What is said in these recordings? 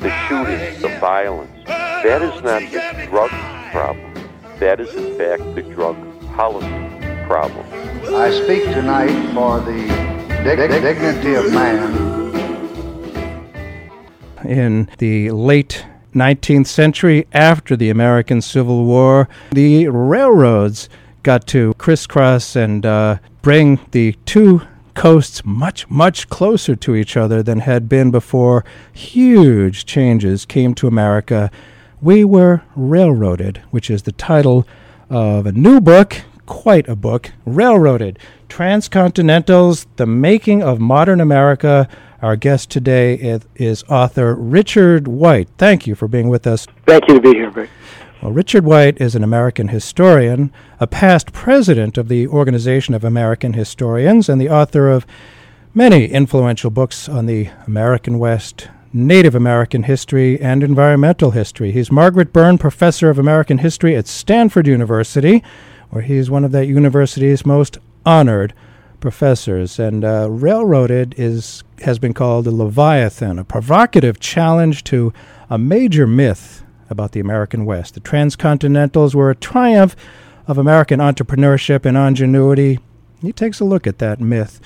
The shootings, the violence, that is not the drug problem. That is, in fact, the drug policy problem. I speak tonight for the dig- dignity of man in the late 19th century, after the American Civil War, the railroads got to crisscross and uh, bring the two coasts much, much closer to each other than had been before. Huge changes came to America. We were railroaded, which is the title of a new book, quite a book, Railroaded Transcontinentals, The Making of Modern America our guest today is, is, author Richard White. Thank you for being with us. Thank you to be here, Rick. Well, Richard White is an American historian, a past president of the Organization of American Historians, and the author of many influential books on the American West, Native American history, and environmental history. He's Margaret Byrne Professor of American History at Stanford University, where he's one of that university's most honored professors. And uh, Railroaded is has been called a Leviathan, a provocative challenge to a major myth about the American West. The transcontinentals were a triumph of American entrepreneurship and ingenuity. He takes a look at that myth.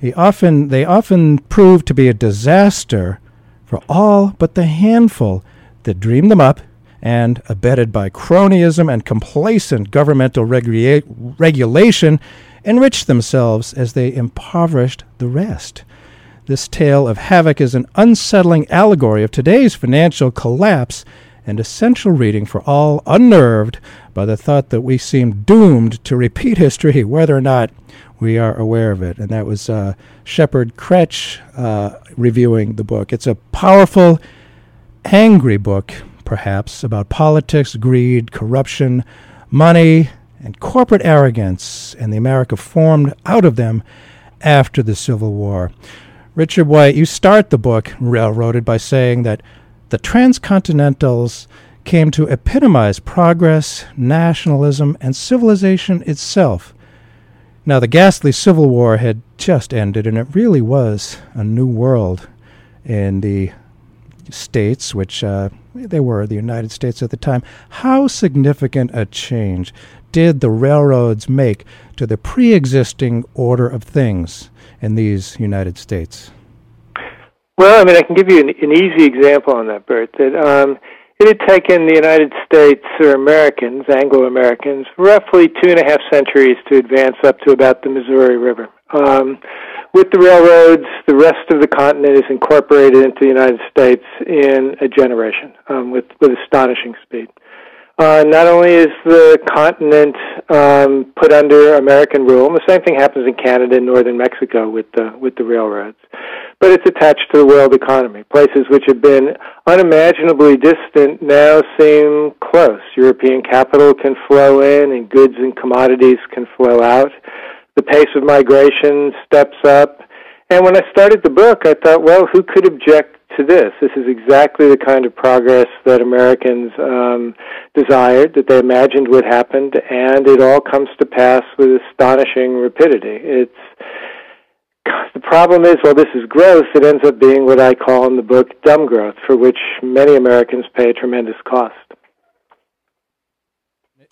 He often they often prove to be a disaster for all but the handful that dreamed them up and abetted by cronyism and complacent governmental regula- regulation enriched themselves as they impoverished the rest. This tale of havoc is an unsettling allegory of today's financial collapse and essential reading for all unnerved by the thought that we seem doomed to repeat history, whether or not we are aware of it. And that was uh, Shepard Krech uh, reviewing the book. It's a powerful, angry book, perhaps, about politics, greed, corruption, money, and corporate arrogance, and the America formed out of them after the Civil War. Richard White, you start the book, Railroaded, by saying that the transcontinentals came to epitomize progress, nationalism, and civilization itself. Now, the ghastly Civil War had just ended, and it really was a new world in the states, which uh, they were the United States at the time. How significant a change did the railroads make to the pre existing order of things in these United States? Well, I mean, I can give you an, an easy example on that, Bert. That um, it had taken the United States or Americans, Anglo Americans, roughly two and a half centuries to advance up to about the Missouri River. Um, with the railroads, the rest of the continent is incorporated into the United States in a generation um, with, with astonishing speed. Uh, not only is the continent um, put under American rule, and the same thing happens in Canada and northern Mexico with the with the railroads, but it's attached to the world economy. Places which have been unimaginably distant now seem close. European capital can flow in, and goods and commodities can flow out. The pace of migration steps up. And when I started the book, I thought, well, who could object to this. This is exactly the kind of progress that Americans um, desired, that they imagined would happen, and it all comes to pass with astonishing rapidity. It's the problem is, while this is growth, it ends up being what I call in the book dumb growth, for which many Americans pay a tremendous cost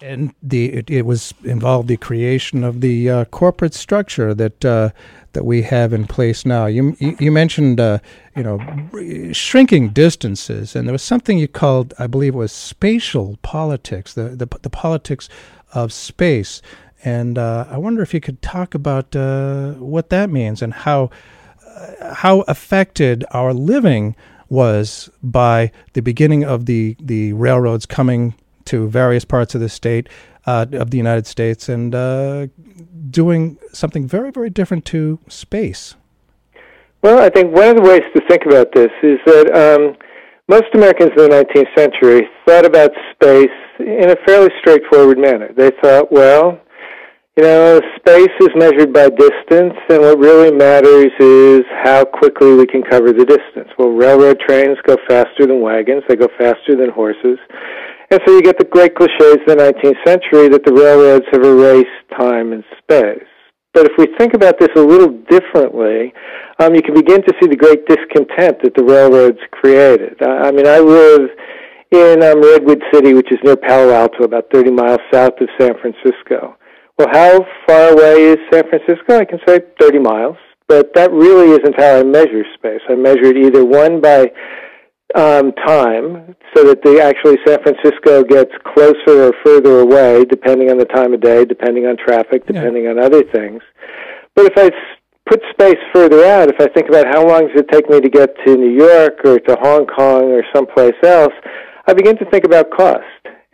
and the it, it, was involved the creation of the uh, corporate structure that uh, that we have in place now. You you, you mentioned uh, you know shrinking distances, and there was something you called I believe it was spatial politics, the the, the politics of space. And uh, I wonder if you could talk about uh, what that means and how uh, how affected our living was by the beginning of the, the railroads coming to various parts of the state uh, of the United States and uh, doing something very, very different to space. Well, I think one of the ways to think about this is that um, most Americans in the 19th century thought about space in a fairly straightforward manner. They thought, well, you know, space is measured by distance, and what really matters is how quickly we can cover the distance. Well, railroad trains go faster than wagons, they go faster than horses. And so you get the great cliches of the 19th century that the railroads have erased time and space. But if we think about this a little differently, um, you can begin to see the great discontent that the railroads created. I, I mean, I live in um, Redwood City, which is near Palo Alto, about 30 miles south of San Francisco. Well, how far away is San Francisco? I can say 30 miles, but that really isn't how I measure space. I measure it either one by um, time, so that the actually San Francisco gets closer or further away, depending on the time of day, depending on traffic, depending yeah. on other things. But if I put space further out, if I think about how long does it take me to get to New York or to Hong Kong or someplace else, I begin to think about cost.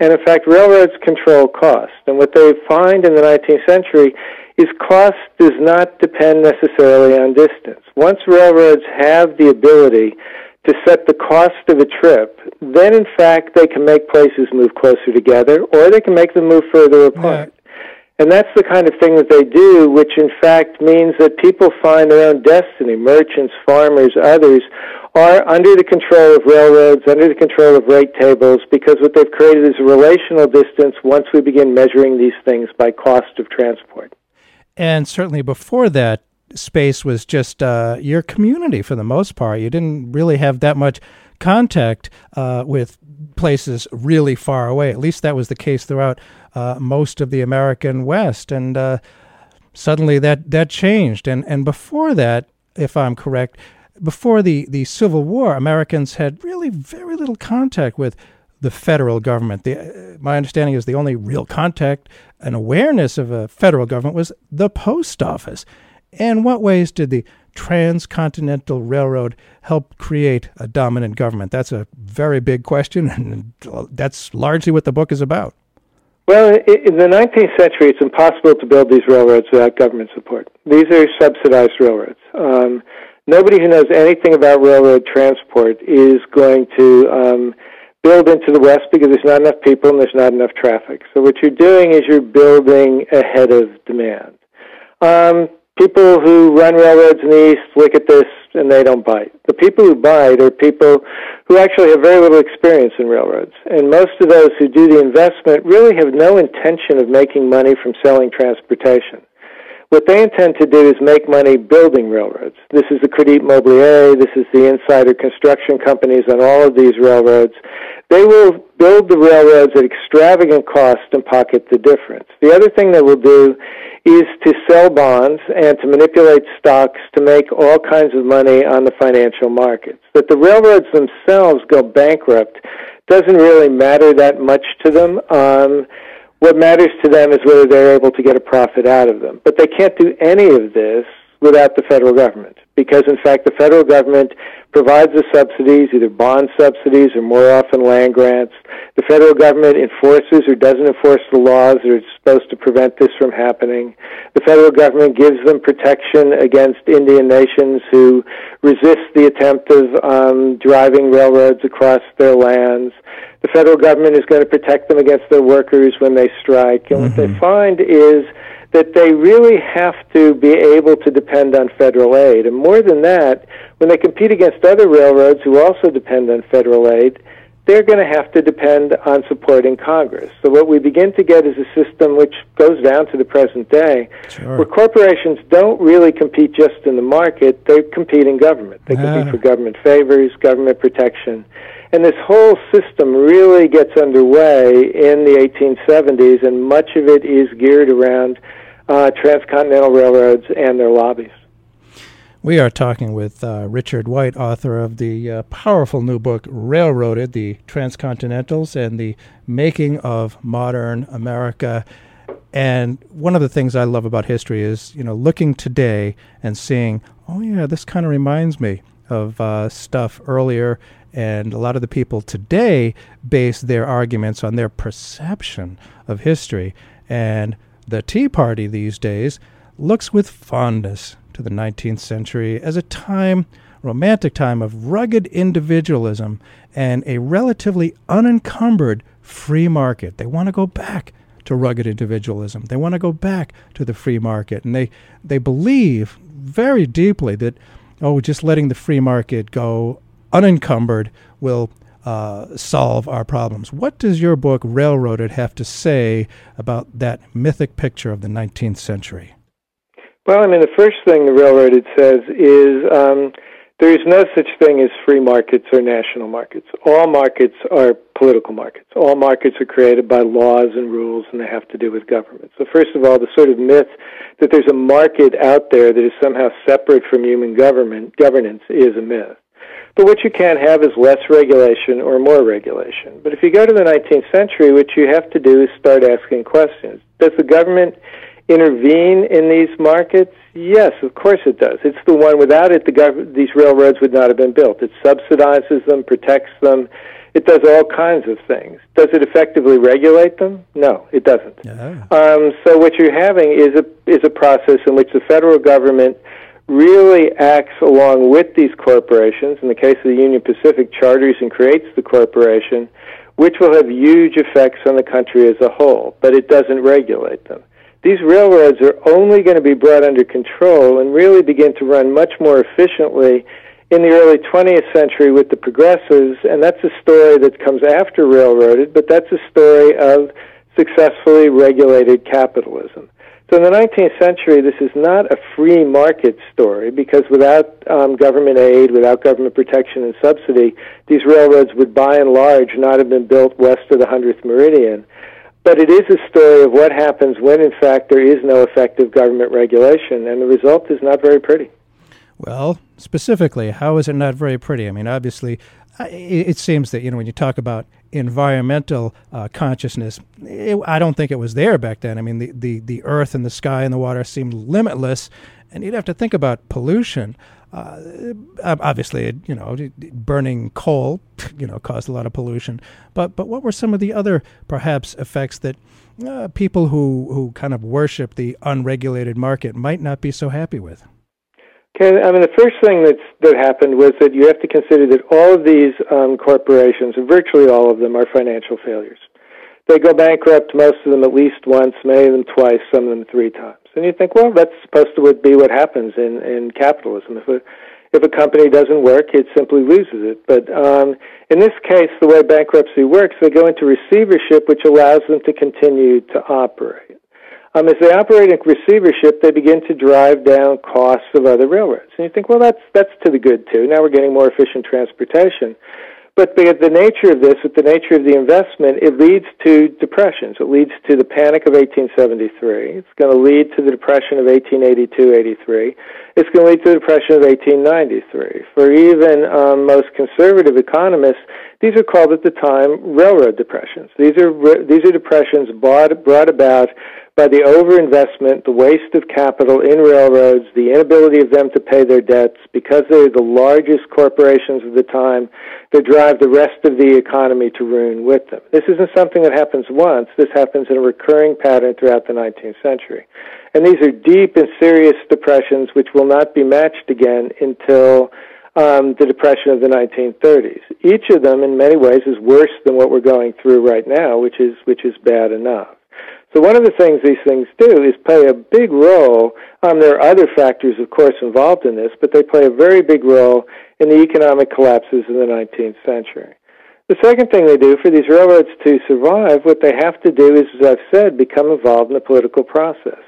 And in fact, railroads control cost. And what they find in the 19th century is cost does not depend necessarily on distance. Once railroads have the ability to set the cost of a trip, then in fact they can make places move closer together or they can make them move further apart. And that's the kind of thing that they do, which in fact means that people find their own destiny. Merchants, farmers, others are under the control of railroads, under the control of rate tables, because what they've created is a relational distance once we begin measuring these things by cost of transport. And certainly before that, space was just uh, your community for the most part. You didn't really have that much contact uh, with places really far away. At least that was the case throughout uh, most of the American West, and uh, suddenly that that changed. And and before that, if I'm correct, before the the Civil War, Americans had really very little contact with the federal government. The, uh, my understanding is the only real contact and awareness of a federal government was the post office. In what ways did the Transcontinental Railroad help create a dominant government? That's a very big question, and that's largely what the book is about. Well, in the 19th century, it's impossible to build these railroads without government support. These are subsidized railroads. Um, nobody who knows anything about railroad transport is going to um, build into the West because there's not enough people and there's not enough traffic. So what you're doing is you're building ahead of demand. Um, people who run railroads in the East look at this and they don't bite. The people who bite are people who actually have very little experience in railroads. And most of those who do the investment really have no intention of making money from selling transportation. What they intend to do is make money building railroads. This is the Crédit Mobilier, this is the insider construction companies on all of these railroads. They will build the railroads at extravagant cost and pocket the difference. The other thing they will do is to sell bonds and to manipulate stocks to make all kinds of money on the financial markets. That the railroads themselves go bankrupt doesn't really matter that much to them. Um, what matters to them is whether they're able to get a profit out of them. But they can't do any of this without the federal government. Because, in fact, the federal government provides the subsidies, either bond subsidies or more often land grants. The federal government enforces or doesn't enforce the laws that are supposed to prevent this from happening. The federal government gives them protection against Indian nations who resist the attempt of um, driving railroads across their lands. The federal government is going to protect them against their workers when they strike. And mm-hmm. what they mm-hmm. find is that they really have to be able to depend on federal aid. And more than that, when they compete against other railroads who also depend on federal aid, they're going to have to depend on supporting Congress. So what we begin to get is a system which goes down to the present day, sure. where corporations don't really compete just in the market, they compete in government. They compete for government favors, government protection. And this whole system really gets underway in the 1870s, and much of it is geared around uh, transcontinental railroads and their lobbies. We are talking with uh, Richard White, author of the uh, powerful new book, Railroaded The Transcontinentals and the Making of Modern America. And one of the things I love about history is, you know, looking today and seeing, oh yeah, this kind of reminds me of uh, stuff earlier. And a lot of the people today base their arguments on their perception of history. And the Tea Party these days looks with fondness to the 19th century as a time, romantic time of rugged individualism and a relatively unencumbered free market. They want to go back to rugged individualism. They want to go back to the free market. And they, they believe very deeply that, oh, just letting the free market go unencumbered will uh, solve our problems. What does your book, Railroaded, have to say about that mythic picture of the 19th century? Well, I mean, the first thing the Railroaded says is um, there is no such thing as free markets or national markets. All markets are political markets. All markets are created by laws and rules, and they have to do with government. So, first of all, the sort of myth that there's a market out there that is somehow separate from human government governance is a myth. But what you can't have is less regulation or more regulation. But if you go to the 19th century, what you have to do is start asking questions. Does the government intervene in these markets? Yes, of course it does. It's the one without it, the gov- these railroads would not have been built. It subsidizes them, protects them. It does all kinds of things. Does it effectively regulate them? No, it doesn't. Yeah. Um, so what you're having is a is a process in which the federal government really acts along with these corporations. In the case of the Union Pacific, charters and creates the corporation, which will have huge effects on the country as a whole, but it doesn't regulate them. These railroads are only going to be brought under control and really begin to run much more efficiently in the early 20th century with the progressives, and that's a story that comes after railroaded, but that's a story of successfully regulated capitalism. So in the 19th century, this is not a free market story because without um, government aid, without government protection and subsidy, these railroads would by and large not have been built west of the 100th meridian. But it is a story of what happens when, in fact, there is no effective government regulation, and the result is not very pretty. Well, specifically, how is it not very pretty? I mean, obviously, it seems that you know when you talk about environmental uh, consciousness, it, I don't think it was there back then. I mean, the, the the earth and the sky and the water seemed limitless, and you'd have to think about pollution. Uh, obviously, you know, burning coal, you know, caused a lot of pollution. But but what were some of the other perhaps effects that uh, people who who kind of worship the unregulated market might not be so happy with? Okay, I mean, the first thing that's, that happened was that you have to consider that all of these um, corporations, virtually all of them, are financial failures. They go bankrupt, most of them at least once, many of them twice, some of them three times. And you think, well, that's supposed to be what happens in, in capitalism. If a, if a company doesn't work, it simply loses it. But um, in this case, the way bankruptcy works, they go into receivership, which allows them to continue to operate. Um, as they operate in receivership, they begin to drive down costs of other railroads. And you think, well, that's that's to the good too. Now we're getting more efficient transportation. But the nature of this, with the nature of the investment, it leads to depressions. It leads to the panic of 1873. It's going to lead to the depression of 1882-83. It's going to lead to the depression of 1893. For even um, most conservative economists, these are called at the time railroad depressions. These are these are depressions brought brought about by the overinvestment, the waste of capital in railroads, the inability of them to pay their debts, because they're the largest corporations of the time, they drive the rest of the economy to ruin with them. This isn't something that happens once. This happens in a recurring pattern throughout the 19th century. And these are deep and serious depressions which will not be matched again until um, the depression of the 1930s. Each of them, in many ways, is worse than what we're going through right now, which is which is bad enough. So one of the things these things do is play a big role. Um, there are other factors, of course, involved in this, but they play a very big role in the economic collapses of the 19th century. The second thing they do for these railroads to survive, what they have to do is, as I've said, become involved in the political process.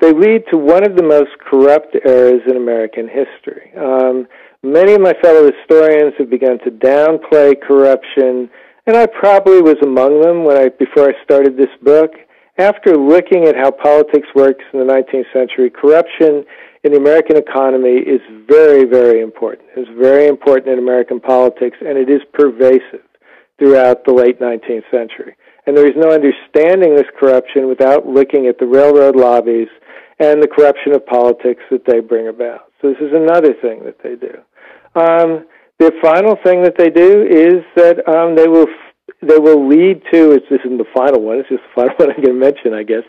They lead to one of the most corrupt eras in American history. Um, many of my fellow historians have begun to downplay corruption, and I probably was among them when I before I started this book after looking at how politics works in the 19th century, corruption in the American economy is very, very important. It's very important in American politics, and it is pervasive throughout the late 19th century. And there is no understanding this corruption without looking at the railroad lobbies and the corruption of politics that they bring about. So this is another thing that they do. Um, the final thing that they do is that um, they will they will lead to this isn't the final one it's just the final one i'm going to mention i guess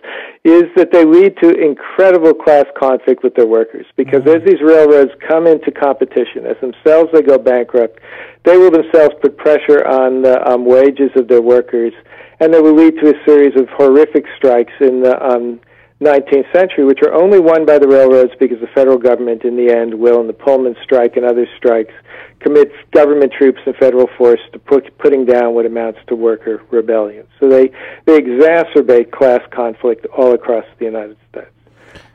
is that they lead to incredible class conflict with their workers because mm-hmm. as these railroads come into competition as themselves they go bankrupt they will themselves put pressure on the um, wages of their workers and they will lead to a series of horrific strikes in the um, 19th century, which are only won by the railroads because the federal government, in the end, will, in the Pullman strike and other strikes, commits government troops and federal force to put, putting down what amounts to worker rebellion. So they, they exacerbate class conflict all across the United States.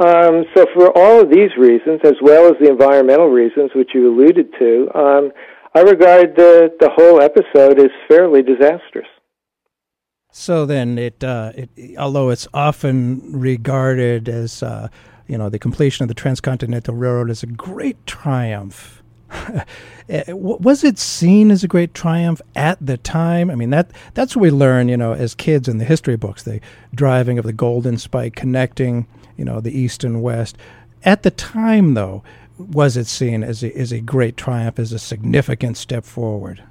Um, so for all of these reasons, as well as the environmental reasons which you alluded to, um, I regard the, the whole episode as fairly disastrous. So then, it, uh, it although it's often regarded as uh, you know the completion of the transcontinental railroad as a great triumph Eh, was it seen as a great triumph at the time? I mean, that that's what we learn, you know, as kids in the history books, the driving of the Golden Spike, connecting, you know, the East and West. At the time, though, was it seen as a, as a great triumph, as a significant step forward?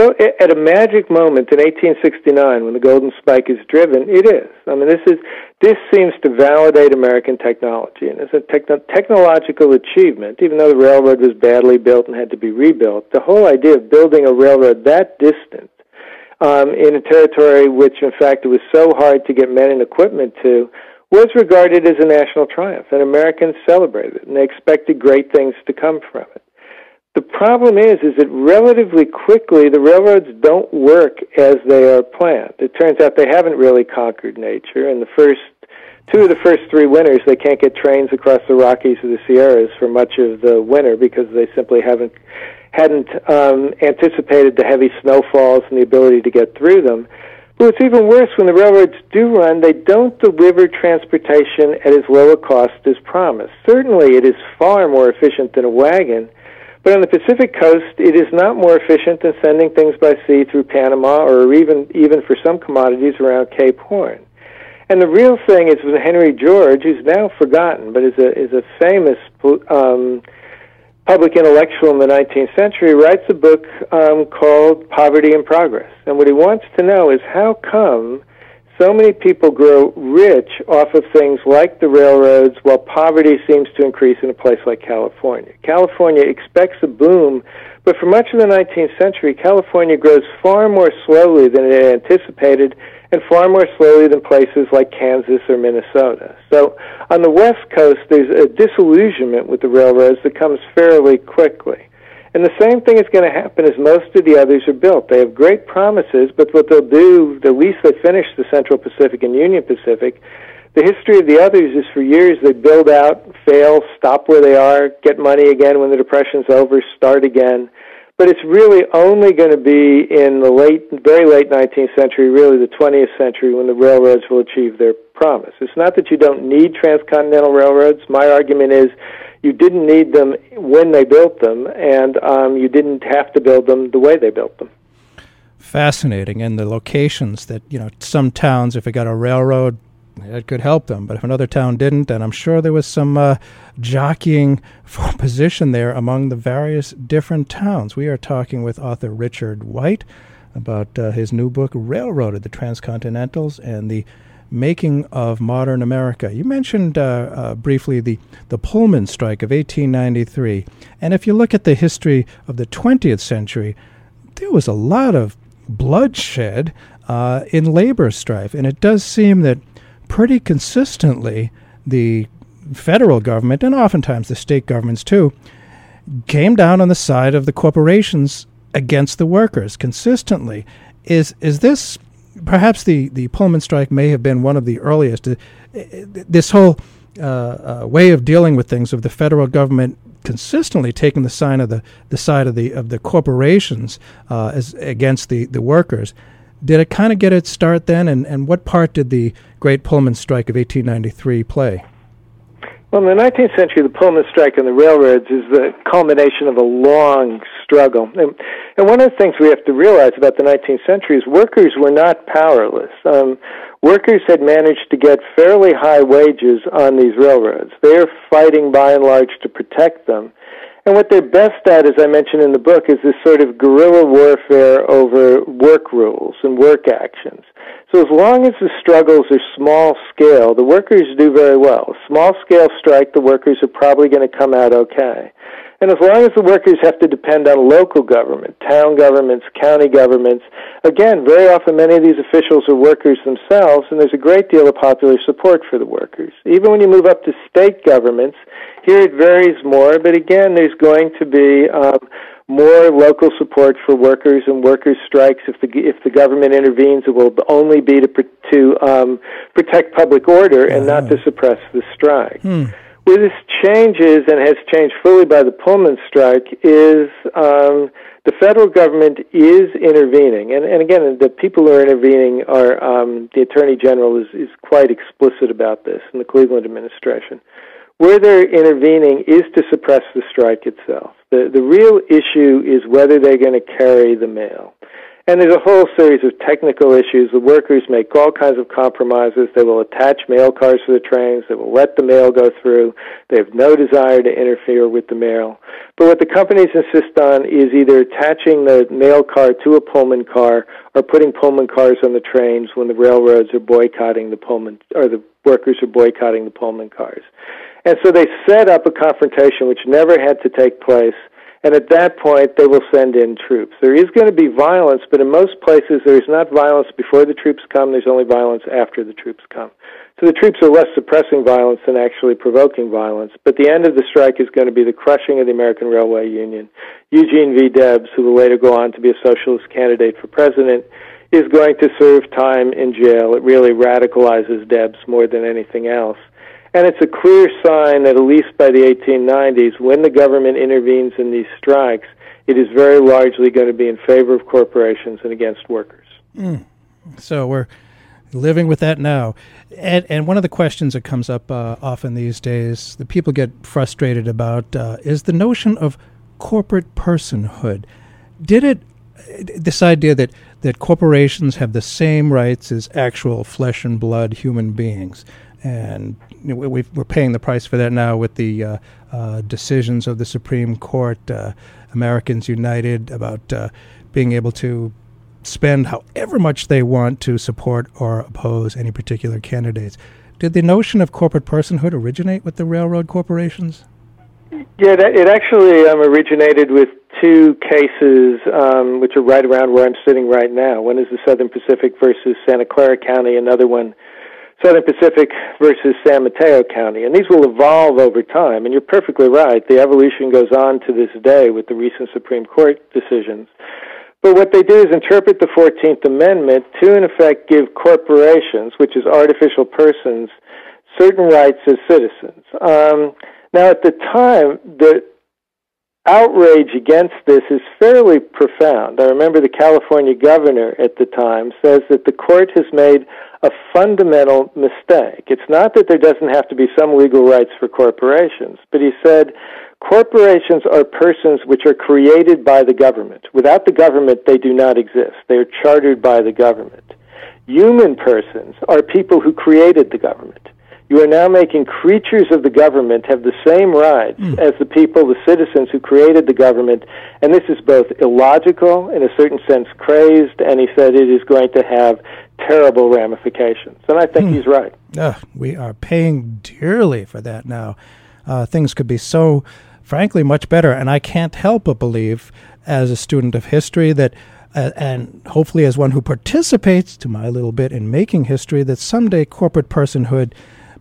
Well, at a magic moment in 1869, when the Golden Spike is driven, it is. I mean, this is this seems to validate American technology, and it's a techno- technological achievement. Even though the railroad was badly built and had to be rebuilt, the whole idea of building a railroad that distant um, in a territory which, in fact, it was so hard to get men and equipment to, was regarded as a national triumph, and Americans celebrated it, and they expected great things to come from it. The problem is, is that relatively quickly the railroads don't work as they are planned. It turns out they haven't really conquered nature. In the first two of the first three winters, they can't get trains across the Rockies or the Sierras for much of the winter because they simply haven't hadn't um, anticipated the heavy snowfalls and the ability to get through them. But it's even worse when the railroads do run, they don't deliver transportation at as low a cost as promised. Certainly, it is far more efficient than a wagon but on the Pacific coast, it is not more efficient than sending things by sea through Panama or even, even for some commodities around Cape Horn. And the real thing is with Henry George, who's now forgotten, but is a, is a famous um, public intellectual in the 19th century, writes a book um, called Poverty and Progress. And what he wants to know is how come so many people grow rich off of things like the railroads while poverty seems to increase in a place like California. California expects a boom, but for much of the 19th century, California grows far more slowly than it anticipated and far more slowly than places like Kansas or Minnesota. So on the West Coast, there's a disillusionment with the railroads that comes fairly quickly. And the same thing is going to happen as most of the others are built. They have great promises, but what they'll do, the least they finish the Central Pacific and Union Pacific, the history of the others is for years they build out, fail, stop where they are, get money again when the Depression's over, start again. But it's really only going to be in the late, very late 19th century, really the 20th century, when the railroads will achieve their promise. It's not that you don't need transcontinental railroads. My argument is you didn't need them when they built them, and um, you didn't have to build them the way they built them. Fascinating, and the locations that you know some towns, if it got a railroad, it could help them, but if another town didn't, and I'm sure there was some uh, jockeying for position there among the various different towns. We are talking with author Richard White about uh, his new book, Railroaded: The Transcontinentals and the making of modern America. You mentioned uh, uh, briefly the, the Pullman strike of 1893. And if you look at the history of the 20th century, there was a lot of bloodshed uh, in labor strife. And it does seem that pretty consistently the federal government, and oftentimes the state governments too, came down on the side of the corporations against the workers consistently. Is, is this perhaps the, the Pullman strike may have been one of the earliest. Uh, this whole uh, uh, way of dealing with things of the federal government consistently taking the sign of the, the side of the of the corporations uh, as against the, the workers. Did it kind of get its start then, and, and what part did the Great Pullman Strike of 1893 play? Well, in the 19th century, the Pullman strike on the railroads is the culmination of a long struggle. And, and one of the things we have to realize about the 19th century is workers were not powerless. Um, workers had managed to get fairly high wages on these railroads. They're fighting by and large to protect them. And what they're best at, as I mentioned in the book, is this sort of guerrilla warfare over work rules and work actions. So as long as the struggles are small scale, the workers do very well. Small scale strike, the workers are probably going to come out okay. And as long as the workers have to depend on local government, town governments, county governments, again, very often many of these officials are workers themselves, and there's a great deal of popular support for the workers. Even when you move up to state governments, here it varies more, but again, there's going to be um, more local support for workers and workers' strikes. If the if the government intervenes, it will only be to to um, protect public order and uh-huh. not to suppress the strike. Hmm where this changes and has changed fully by the Pullman strike is um, the federal government is intervening, and, and again, the people who are intervening are um, the Attorney General is, is quite explicit about this in the Cleveland administration. Where they're intervening is to suppress the strike itself. The the real issue is whether they're going to carry the mail. And there's a whole series of technical issues. The workers make all kinds of compromises. They will attach mail cars to the trains. They will let the mail go through. They have no desire to interfere with the mail. But what the companies insist on is either attaching the mail car to a Pullman car or putting Pullman cars on the trains when the railroads are boycotting the Pullman, or the workers are boycotting the Pullman cars. And so they set up a confrontation which never had to take place and at that point they will send in troops. There is going to be violence, but in most places there is not violence before the troops come, there's only violence after the troops come. So the troops are less suppressing violence than actually provoking violence. But the end of the strike is going to be the crushing of the American Railway Union. Eugene V. Debs, who will later go on to be a socialist candidate for president, is going to serve time in jail. It really radicalizes Debs more than anything else. And it's a clear sign that at least by the 1890s, when the government intervenes in these strikes, it is very largely going to be in favor of corporations and against workers. Mm. So we're living with that now. And, and one of the questions that comes up uh, often these days, that people get frustrated about, uh, is the notion of corporate personhood. Did it, this idea that, that corporations have the same rights as actual flesh and blood human beings, and you know, we are paying the price for that now with the uh, uh, decisions of the Supreme Court, uh, Americans United, about uh, being able to spend however much they want to support or oppose any particular candidates. Did the notion of corporate personhood originate with the railroad corporations? Yeah, that, it actually um, originated with two cases um, which are right around where I'm sitting right now. One is the Southern Pacific versus Santa Clara County, another one Southern Pacific versus San Mateo County. And these will evolve over time. And you're perfectly right. The evolution goes on to this day with the recent Supreme Court decisions. But what they do is interpret the 14th Amendment to, in effect, give corporations, which is artificial persons, certain rights as citizens. Um, now, at the time, the outrage against this is fairly profound. I remember the California governor at the time says that the court has made a fundamental mistake. It's not that there doesn't have to be some legal rights for corporations, but he said corporations are persons which are created by the government. Without the government, they do not exist. They are chartered by the government. Human persons are people who created the government. You are now making creatures of the government have the same rights mm. as the people, the citizens who created the government, and this is both illogical, in a certain sense crazed, and he said it is going to have terrible ramifications. And I think hmm. he's right. Uh, we are paying dearly for that now. Uh, things could be so, frankly, much better. And I can't help but believe, as a student of history, that, uh, and hopefully as one who participates to my little bit in making history, that someday corporate personhood,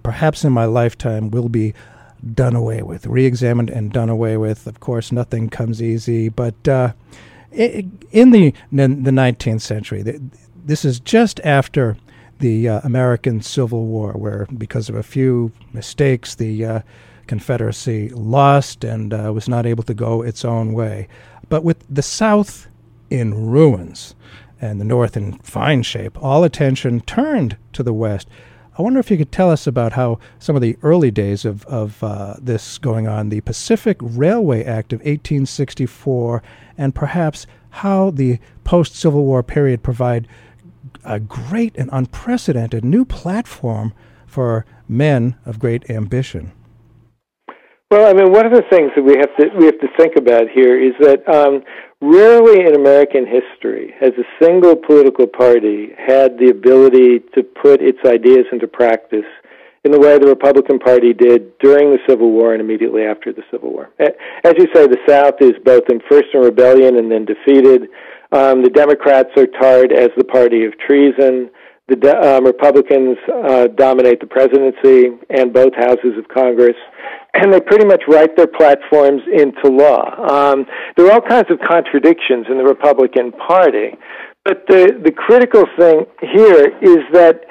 perhaps in my lifetime, will be done away with, re examined and done away with. Of course, nothing comes easy, but. Uh, in the the 19th century, this is just after the uh, American Civil War, where because of a few mistakes, the uh, Confederacy lost and uh, was not able to go its own way. But with the South in ruins and the North in fine shape, all attention turned to the West. I wonder if you could tell us about how some of the early days of, of uh, this going on, the Pacific Railway Act of 1864, and perhaps how the post Civil War period provide a great and unprecedented new platform for men of great ambition. Well, I mean, one of the things that we have to we have to think about here is that um, rarely in American history has a single political party had the ability to put its ideas into practice in the way the Republican Party did during the Civil War and immediately after the Civil War. As you say, the South is both in first in rebellion and then defeated. Um, the Democrats are tarred as the party of treason. The um, Republicans uh, dominate the presidency and both houses of Congress, and they pretty much write their platforms into law. Um, there are all kinds of contradictions in the Republican Party, but the the critical thing here is that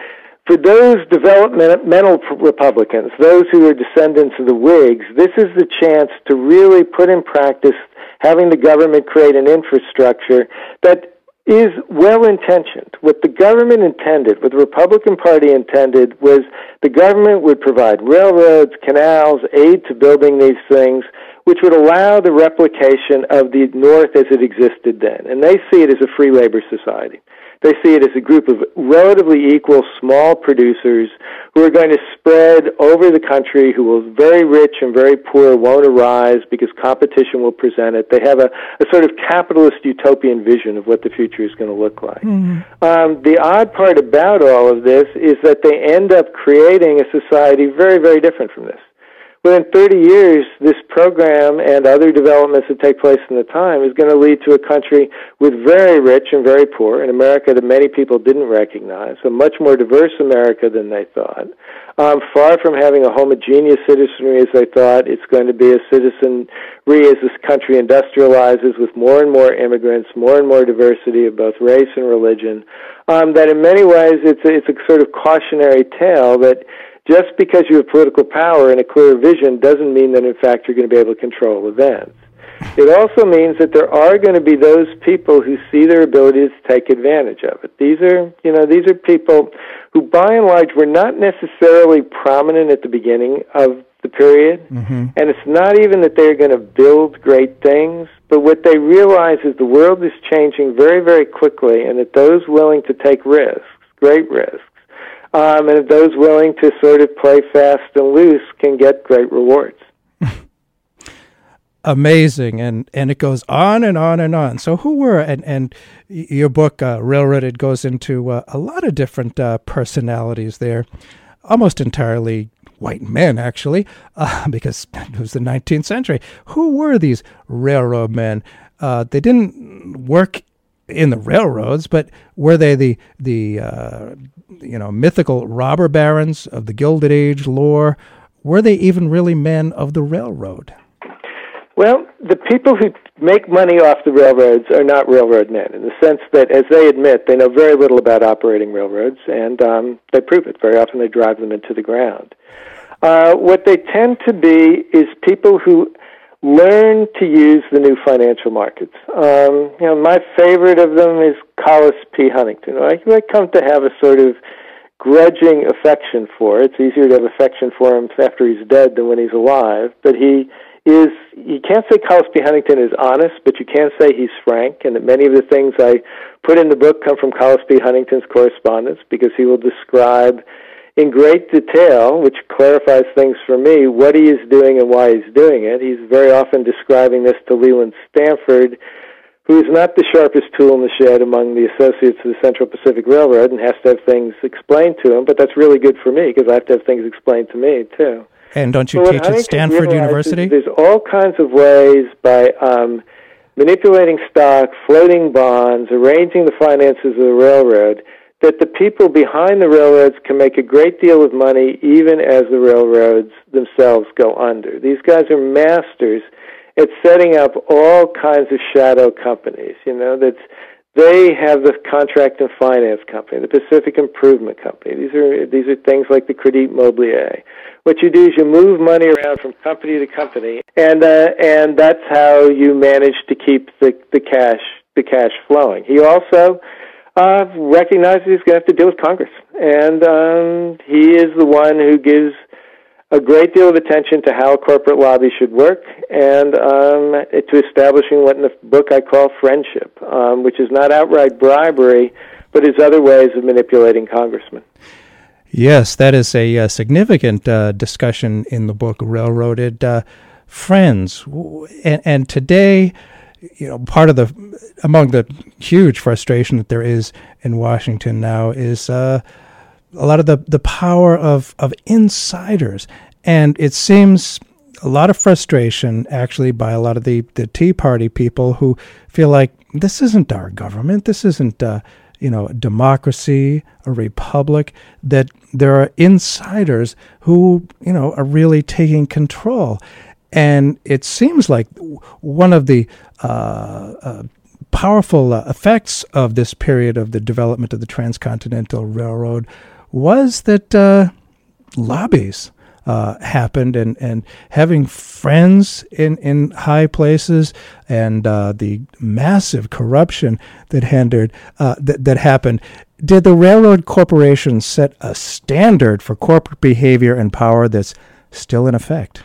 for those developmental Republicans, those who are descendants of the Whigs, this is the chance to really put in practice having the government create an infrastructure that is well intentioned. What the government intended, what the Republican Party intended, was the government would provide railroads, canals, aid to building these things, which would allow the replication of the North as it existed then. And they see it as a free labor society. They see it as a group of relatively equal small producers who are going to spread over the country, who will very rich and very poor won't arise because competition will present it. They have a, a sort of capitalist utopian vision of what the future is going to look like. Mm-hmm. Um, the odd part about all of this is that they end up creating a society very, very different from this within 30 years, this program and other developments that take place in the time is going to lead to a country with very rich and very poor, an America that many people didn't recognize, a much more diverse America than they thought. Um, far from having a homogeneous citizenry as they thought, it's going to be a citizenry as this country industrializes with more and more immigrants, more and more diversity of both race and religion. Um, that in many ways it's a, it's a sort of cautionary tale that just because you have political power and a clear vision doesn't mean that in fact you're going to be able to control events. It also means that there are going to be those people who see their ability to take advantage of it. These are, you know, these are people who by and large were not necessarily prominent at the beginning of the period. Mm-hmm. And it's not even that they're going to build great things, but what they realize is the world is changing very, very quickly and that those willing to take risks, great risks, um, and those willing to sort of play fast and loose can get great rewards. Amazing, and and it goes on and on and on. So, who were and and your book uh, Railroaded goes into uh, a lot of different uh, personalities there, almost entirely white men, actually, uh, because it was the 19th century. Who were these railroad men? Uh, they didn't work in the railroads, but were they the the uh, you know mythical robber barons of the Gilded Age lore? Were they even really men of the railroad? Well, the people who make money off the railroads are not railroad men, in the sense that, as they admit, they know very little about operating railroads, and um, they prove it. Very often, they drive them into the ground. Uh, what they tend to be is people who learn to use the new financial markets. Um, you know, my favorite of them is Collis P. Huntington. I, I come to have a sort of grudging affection for. It's easier to have affection for him after he's dead than when he's alive. But he is, you can't say Collis P. Huntington is honest, but you can say he's frank, and that many of the things I put in the book come from Collis P. Huntington's correspondence because he will describe in great detail, which clarifies things for me, what he is doing and why he's doing it. He's very often describing this to Leland Stanford, who is not the sharpest tool in the shed among the associates of the Central Pacific Railroad and has to have things explained to him, but that's really good for me because I have to have things explained to me, too. And don't you so teach at Stanford University? There's all kinds of ways by um, manipulating stock, floating bonds, arranging the finances of the railroad – that the people behind the railroads can make a great deal of money even as the railroads themselves go under. These guys are masters at setting up all kinds of shadow companies. You know, that's they have the contract and finance company, the Pacific Improvement Company. These are these are things like the Credit Mobilier. What you do is you move money around from company to company, and uh, and that's how you manage to keep the the cash the cash flowing. He also uh, recognizes he's going to have to deal with Congress, and um, he is the one who gives a great deal of attention to how corporate lobby should work and um, to establishing what in the book I call friendship, um, which is not outright bribery, but is other ways of manipulating congressmen. Yes, that is a, a significant uh, discussion in the book, Railroaded uh, Friends. And, and today, you know, part of the, among the huge frustration that there is in Washington now is uh, a lot of the, the power of, of insiders. And it seems a lot of frustration actually by a lot of the, the Tea Party people who feel like this isn't our government. This isn't, uh, you know, democracy, a republic, that there are insiders who, you know, are really taking control. And it seems like one of the powerful uh, effects of this period of the development of the Transcontinental Railroad was that uh, lobbies uh, happened and, and having friends in, in high places and uh, the massive corruption that hindered uh, that, that happened. Did the railroad corporation set a standard for corporate behavior and power that's still in effect?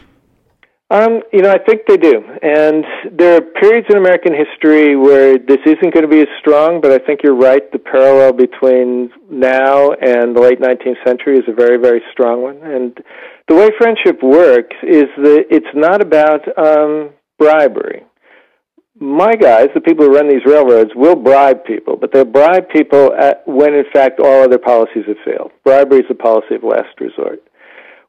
Um, you know, I think they do. And there are periods in American history where this isn't going to be as strong, but I think you're right. The parallel between now and the late 19th century is a very, very strong one. And the way friendship works is that it's not about um, bribery. My guys, the people who run these railroads, will bribe people, but they'll bribe people at, when, in fact, all other policies have failed. Bribery is a policy of last resort.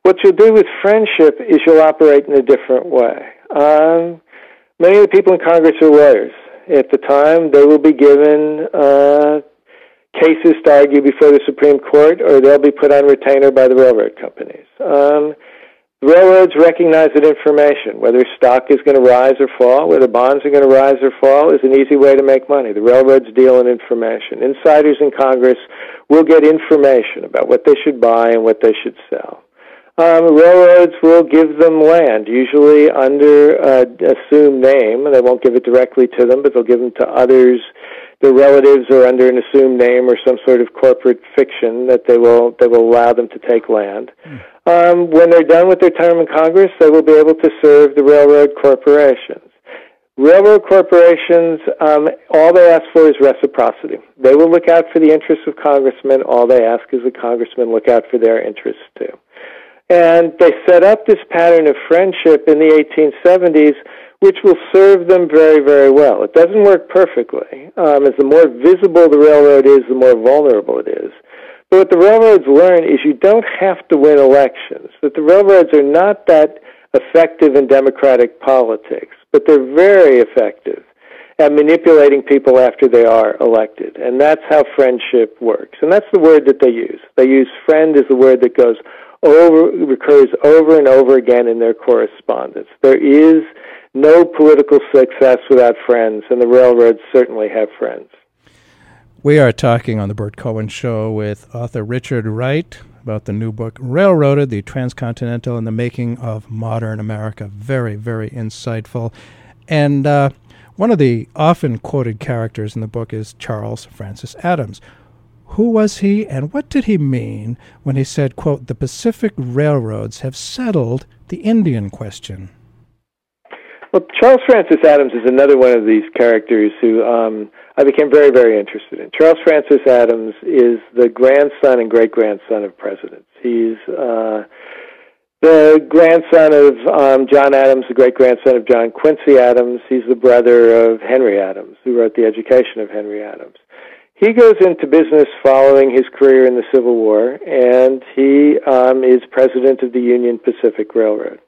What you'll do with friendship is you'll operate in a different way. Um, many of the people in Congress are lawyers. At the time, they will be given uh, cases to argue before the Supreme Court, or they'll be put on retainer by the railroad companies. Um, railroads recognize that information, whether stock is going to rise or fall, whether bonds are going to rise or fall, is an easy way to make money. The railroads deal in information. Insiders in Congress will get information about what they should buy and what they should sell. Um, railroads will give them land, usually under uh, assumed name. They won't give it directly to them, but they'll give them to others, their relatives, or under an assumed name or some sort of corporate fiction that they will they will allow them to take land. Mm. Um, when they're done with their term in Congress, they will be able to serve the railroad corporations. Railroad corporations, um, all they ask for is reciprocity. They will look out for the interests of congressmen. All they ask is the congressmen look out for their interests too. And they set up this pattern of friendship in the 1870s, which will serve them very, very well. It doesn't work perfectly. Um, as the more visible the railroad is, the more vulnerable it is. But what the railroads learn is you don't have to win elections, that the railroads are not that effective in democratic politics, but they're very effective at manipulating people after they are elected. And that's how friendship works. And that's the word that they use. They use friend as the word that goes over, recurs over and over again in their correspondence. There is no political success without friends, and the railroads certainly have friends. We are talking on the Burt Cohen Show with author Richard White about the new book, Railroaded The Transcontinental and the Making of Modern America. Very, very insightful. And uh, one of the often quoted characters in the book is Charles Francis Adams, who was he and what did he mean when he said, quote, the Pacific railroads have settled the Indian question? Well, Charles Francis Adams is another one of these characters who um, I became very, very interested in. Charles Francis Adams is the grandson and great grandson of presidents. He's uh, the grandson of um, John Adams, the great grandson of John Quincy Adams. He's the brother of Henry Adams, who wrote The Education of Henry Adams. He goes into business following his career in the Civil War, and he um, is president of the Union Pacific Railroad.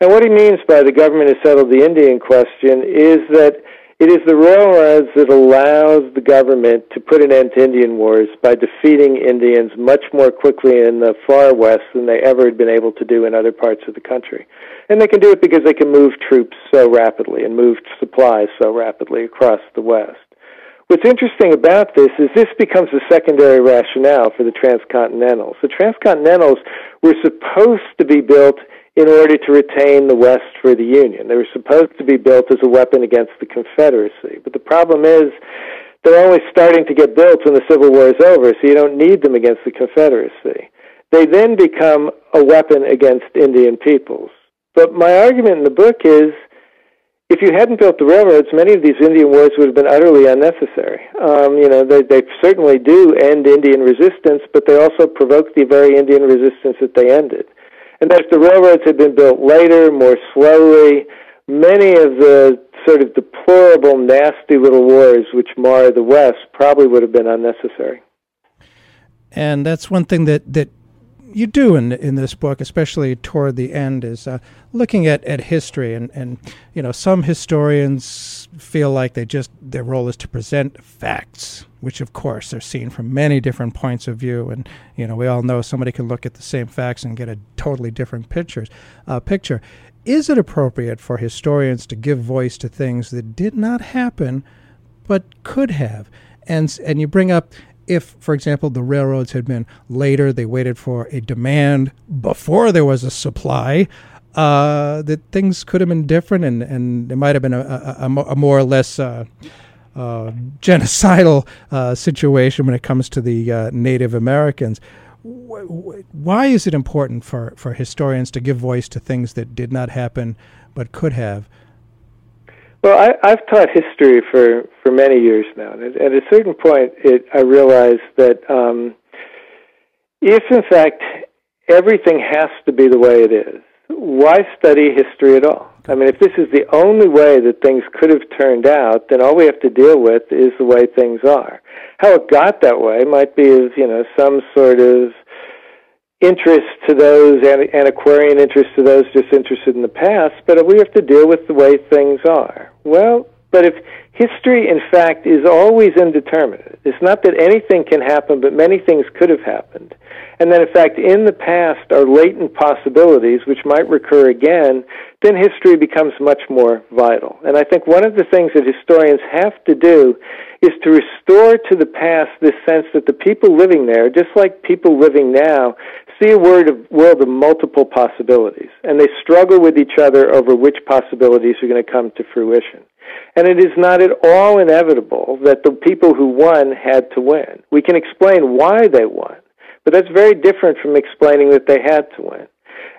And what he means by the government has settled the Indian question is that it is the railroads that allows the government to put an end to Indian wars by defeating Indians much more quickly in the far west than they ever had been able to do in other parts of the country. And they can do it because they can move troops so rapidly and move supplies so rapidly across the west. What's interesting about this is this becomes a secondary rationale for the transcontinentals. The transcontinentals were supposed to be built in order to retain the West for the Union. They were supposed to be built as a weapon against the Confederacy. But the problem is They're only starting to get built when the Civil War is over, so you don't need them against the Confederacy. They then become a weapon against Indian peoples. But my argument in the book is if you hadn't built the railroads, many of these Indian wars would have been utterly unnecessary. Um, you know, they, they certainly do end Indian resistance, but they also provoke the very Indian resistance that they ended. And that if the railroads had been built later, more slowly, many of the sort of deplorable, nasty little wars which mar the West probably would have been unnecessary. And that's one thing that, that you do in in this book, especially toward the end, is uh, looking at, at history. And, and, you know, some historians feel like they just, their role is to present facts, which of course are seen from many different points of view. And, you know, we all know somebody can look at the same facts and get a totally different pictures, uh, picture. Is it appropriate for historians to give voice to things that did not happen but could have? And, and you bring up if, for example, the railroads had been later, they waited for a demand before there was a supply, uh, that things could have been different and, and it might have been a, a, a more or less uh, uh, genocidal uh, situation when it comes to the uh, Native Americans. Why is it important for, for historians to give voice to things that did not happen but could have? Well, I, I've taught history for, for many years now, and at, a certain point, it, I realized that um, if, in fact, everything has to be the way it is, why study history at all? I mean, if this is the only way that things could have turned out, then all we have to deal with is the way things are. How it got that way might be as, you know, some sort of interest to those, and antiquarian interest to those just interested in the past, but we have to deal with the way things are. Well, but if history, in fact, is always indeterminate, it's not that anything can happen, but many things could have happened. And then, in fact, in the past are latent possibilities which might recur again, then history becomes much more vital. And I think one of the things that historians have to do is to restore to the past this sense that the people living there, just like people living now, see a world of, world of multiple possibilities, and they struggle with each other over which possibilities are going to come to fruition. And it is not at all inevitable that the people who won had to win. We can explain why they won, but that's very different from explaining that they had to win.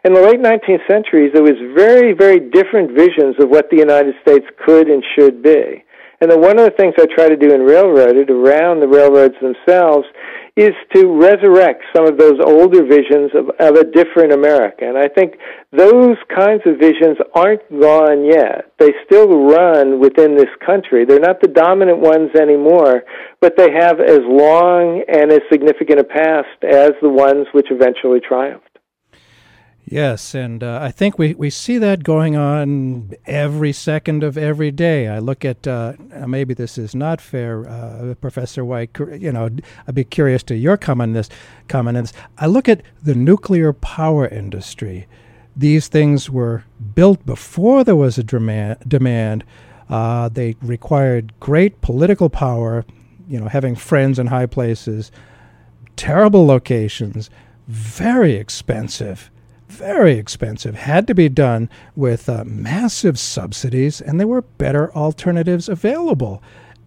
In the late 19th centuries, there was very, very different visions of what the United States could and should be. And then one of the things I try to do in Railroaded around the railroads themselves is to resurrect some of those older visions of, of a different America. And I think those kinds of visions aren't gone yet. They still run within this country. They're not the dominant ones anymore, but they have as long and as significant a past as the ones which eventually triumphed. Yes, and uh, I think we, we see that going on every second of every day. I look at uh, maybe this is not fair, uh, Professor White. You know, I'd be curious to your comment on this. Comment. I look at the nuclear power industry. These things were built before there was a demand. demand. Uh, they required great political power. You know, having friends in high places, terrible locations, very expensive very expensive, had to be done with uh, massive subsidies, and there were better alternatives available.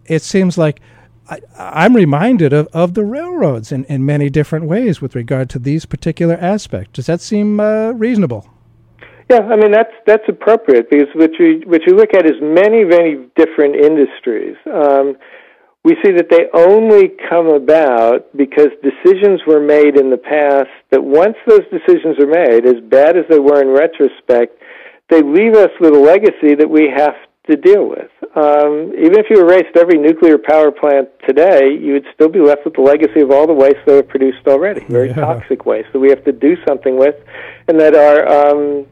It seems like I, am reminded of, of the railroads in, in many different ways with regard to these particular aspects. Does that seem uh, reasonable? Yeah, I mean that's that's appropriate because what you what you look at is many many different industries. Um, we see that they only come about because decisions were made in the past that once those decisions are made, as bad as they were in retrospect, they leave us with a legacy that we have to deal with. Um, even if you erased every nuclear power plant today, you would still be left with the legacy of all the waste that were produced already, very yeah. toxic waste that we have to do something with, and that our um,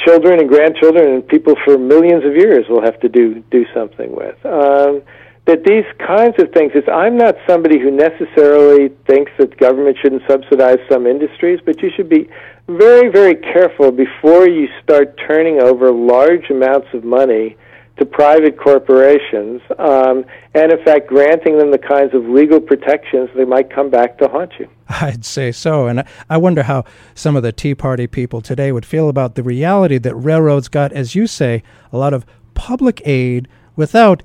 children and grandchildren and people for millions of years will have to do do something with. Um, that these kinds of things is I'm not somebody who necessarily thinks that government shouldn't subsidize some industries, but you should be very, very careful before you start turning over large amounts of money to private corporations, um, and in fact granting them the kinds of legal protections that might come back to haunt you. I'd say so, and I wonder how some of the Tea Party people today would feel about the reality that railroads got, as you say, a lot of public aid without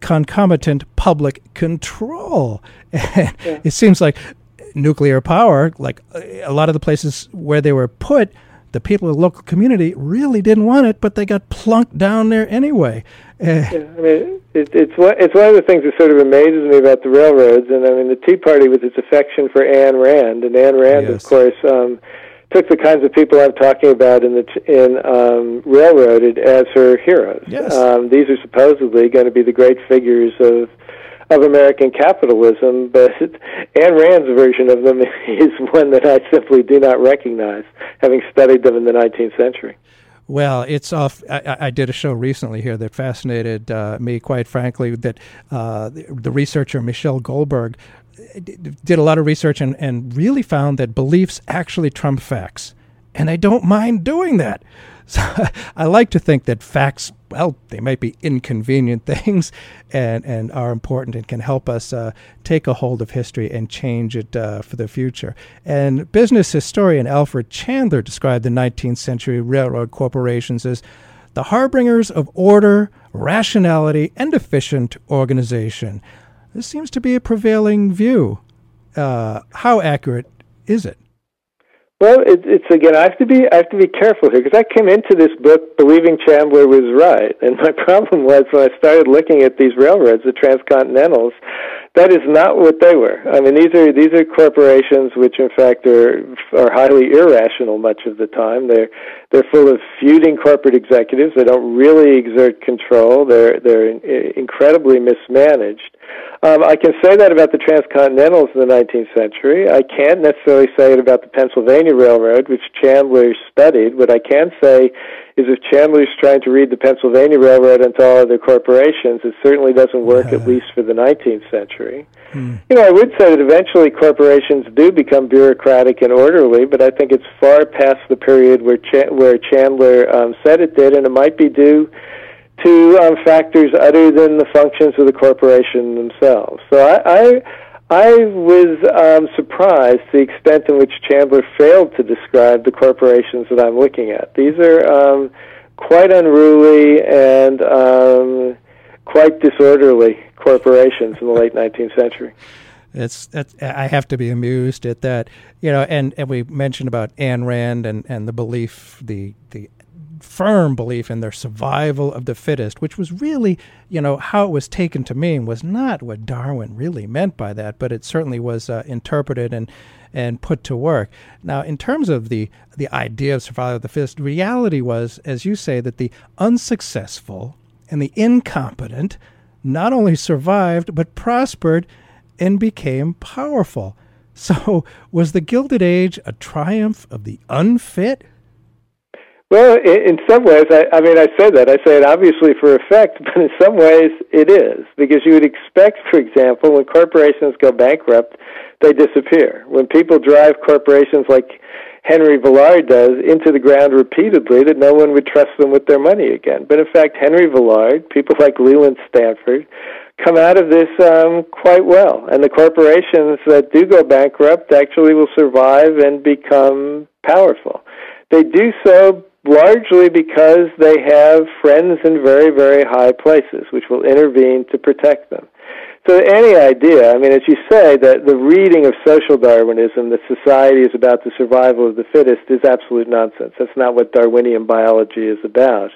concomitant public control. And yeah. it seems like nuclear power, like a lot of the places where they were put, the people of the local community really didn't want it, but they got plunked down there anyway. yeah, I mean, it, it's one, it's one of the things that sort of amazes me about the railroads, and I mean, the Tea Party with its affection for Ayn Rand, and Ayn Rand, yes. of course, um, took the kinds of people I'm talking about in the in um, railroaded as her heroes. Yes. Um, these are supposedly going to be the great figures of of American capitalism, but Ayn Rand's version of them is one that I simply do not recognize, having studied them in the 19th century. Well, it's off. I, I, did a show recently here that fascinated uh, me, quite frankly. That uh, the, the, researcher Michelle Goldberg did a lot of research and, and really found that beliefs actually trump facts. And I don't mind doing that. So I like to think that facts, well, they might be inconvenient things and, and are important and can help us uh, take a hold of history and change it uh, for the future. And business historian Alfred Chandler described the 19th century railroad corporations as the harbingers of order, rationality, and efficient organization. This seems to be a prevailing view. Uh, how accurate is it? Well, it, it's again. I have to be. I have to be careful here because I came into this book believing Chandler was right, and my problem was when I started looking at these railroads, the transcontinentals, that is not what they were. I mean, these are these are corporations which, in fact, are are highly irrational much of the time. They're they're full of feuding corporate executives. They don't really exert control. They're they're incredibly mismanaged. Um, I can say that about the transcontinentals in the 19th century. I can't necessarily say it about the Pennsylvania Railroad, which Chandler studied. What I can say is if Chandler's trying to read the Pennsylvania Railroad into all other corporations, it certainly doesn't work, at least for the 19th century. Hmm. You know, I would say that eventually corporations do become bureaucratic and orderly, but I think it's far past the period where Ch- where Chandler um, said it did, and it might be due to um, factors other than the functions of the corporation themselves. So I, I, I was um, surprised the extent in which Chandler failed to describe the corporations that I'm looking at. These are um, quite unruly and um, quite disorderly corporations in the late 19th century. It's, it's, I have to be amused at that, you know. And, and we mentioned about Ayn Rand and, and the belief, the the firm belief in their survival of the fittest, which was really, you know, how it was taken to mean was not what Darwin really meant by that, but it certainly was uh, interpreted and and put to work. Now, in terms of the the idea of survival of the fittest, reality was, as you say, that the unsuccessful and the incompetent not only survived but prospered and became powerful. So, was the Gilded Age a triumph of the unfit? Well, in, some ways, I, I mean, I say that. I say it obviously for effect, but in some ways it is. Because you would expect, for example, when corporations go bankrupt, they disappear. When people drive corporations like Henry Villard does into the ground repeatedly, that no one would trust them with their money again. But in fact, Henry Villard, people like Leland Stanford, come out of this um, quite well. And the corporations that do go bankrupt actually will survive and become powerful. They do so largely because they have friends in very, very high places, which will intervene to protect them. So any idea, I mean, as you say, that the reading of social Darwinism, that society is about the survival of the fittest, is absolute nonsense. That's not what Darwinian biology is about.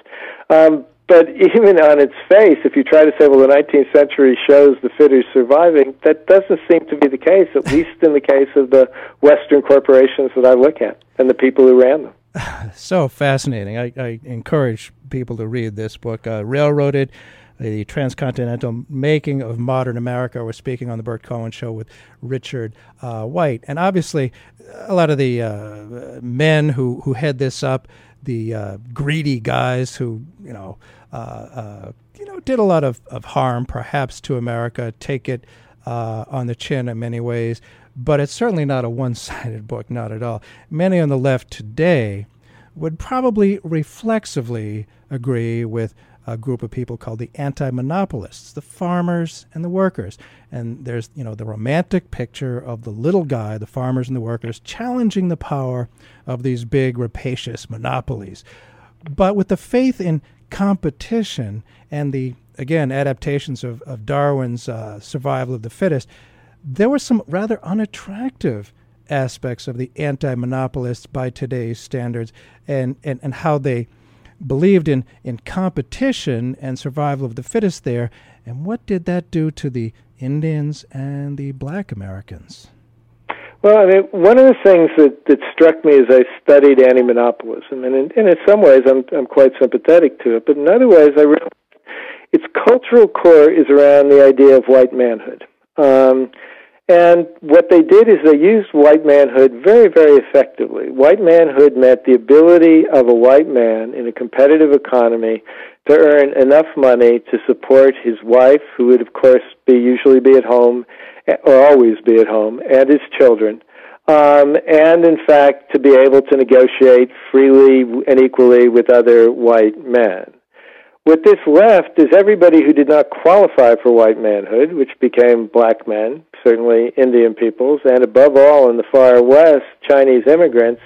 Um, but even on its face, if you try to say, well, the 19th century shows the fittest surviving, that doesn't seem to be the case, at least in the case of the Western corporations that I look at and the people who ran them. so fascinating. I, I, encourage people to read this book, uh, Railroaded, the transcontinental making of modern America. We're speaking on the Burt Cohen Show with Richard uh, White. And obviously, a lot of the uh, men who, who head this up, the uh, greedy guys who, you know, uh, uh, you know, did a lot of, of harm perhaps to America, take it on the chin in many ways but it's certainly not a one sided book, not at all. Many on the left today would probably reflexively agree with a group of people called the anti-monopolists, the farmers and the workers. And there's, you know, the romantic picture of the little guy, the farmers and the workers, challenging the power of these big rapacious monopolies. But with the faith in competition and the again, adaptations of, of Darwin's uh, survival of the fittest, there were some rather unattractive aspects of the anti monopolists by today's standards and, and, and how they believed in, in competition and survival of the fittest there. And what did that do to the Indians and the black Americans? Well, I mean, one of the things that, that struck me as I studied anti-monopolism, and in, and in some ways I'm, I'm quite sympathetic to it, but in other ways I realized its cultural core is around the idea of white manhood. Um, and what they did is they used white manhood very, very effectively. White manhood meant the ability of a white man in a competitive economy to earn enough money to support his wife, who would of course be usually be at home, or always be at home, and his children, um, and in fact to be able to negotiate freely and equally with other white men. What this left is everybody who did not qualify for white manhood, which became black men, certainly Indian peoples, and above all in the far west, Chinese immigrants,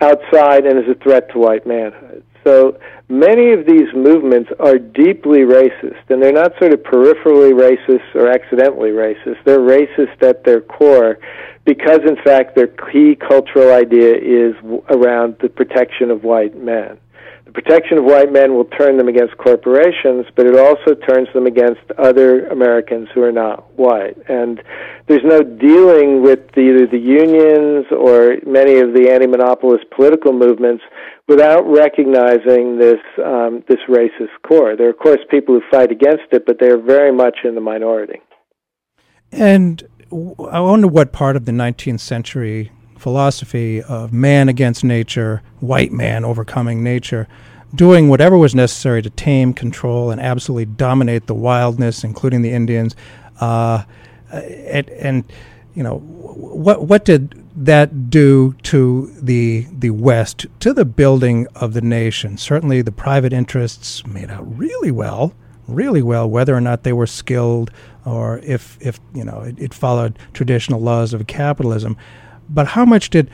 outside and as a threat to white manhood. So many of these movements are deeply racist, and they're not sort of peripherally racist or accidentally racist. They're racist at their core because, in fact, their key cultural idea is around the protection of white men. The protection of white men will turn them against corporations, but it also turns them against other Americans who are not white. And there's no dealing with either the unions or many of the anti-monopolist political movements without recognizing this um, this racist core. There are, of course, people who fight against it, but they are very much in the minority. And I wonder what part of the 19th century philosophy of man against nature, white man overcoming nature, doing whatever was necessary to tame, control, and absolutely dominate the wildness, including the Indians. Uh, and, and, you know, what what did that do to the the West, to the building of the nation? Certainly, the private interests made out really well, really well, whether or not they were skilled or if if you know it, it followed traditional laws of capitalism. But how much did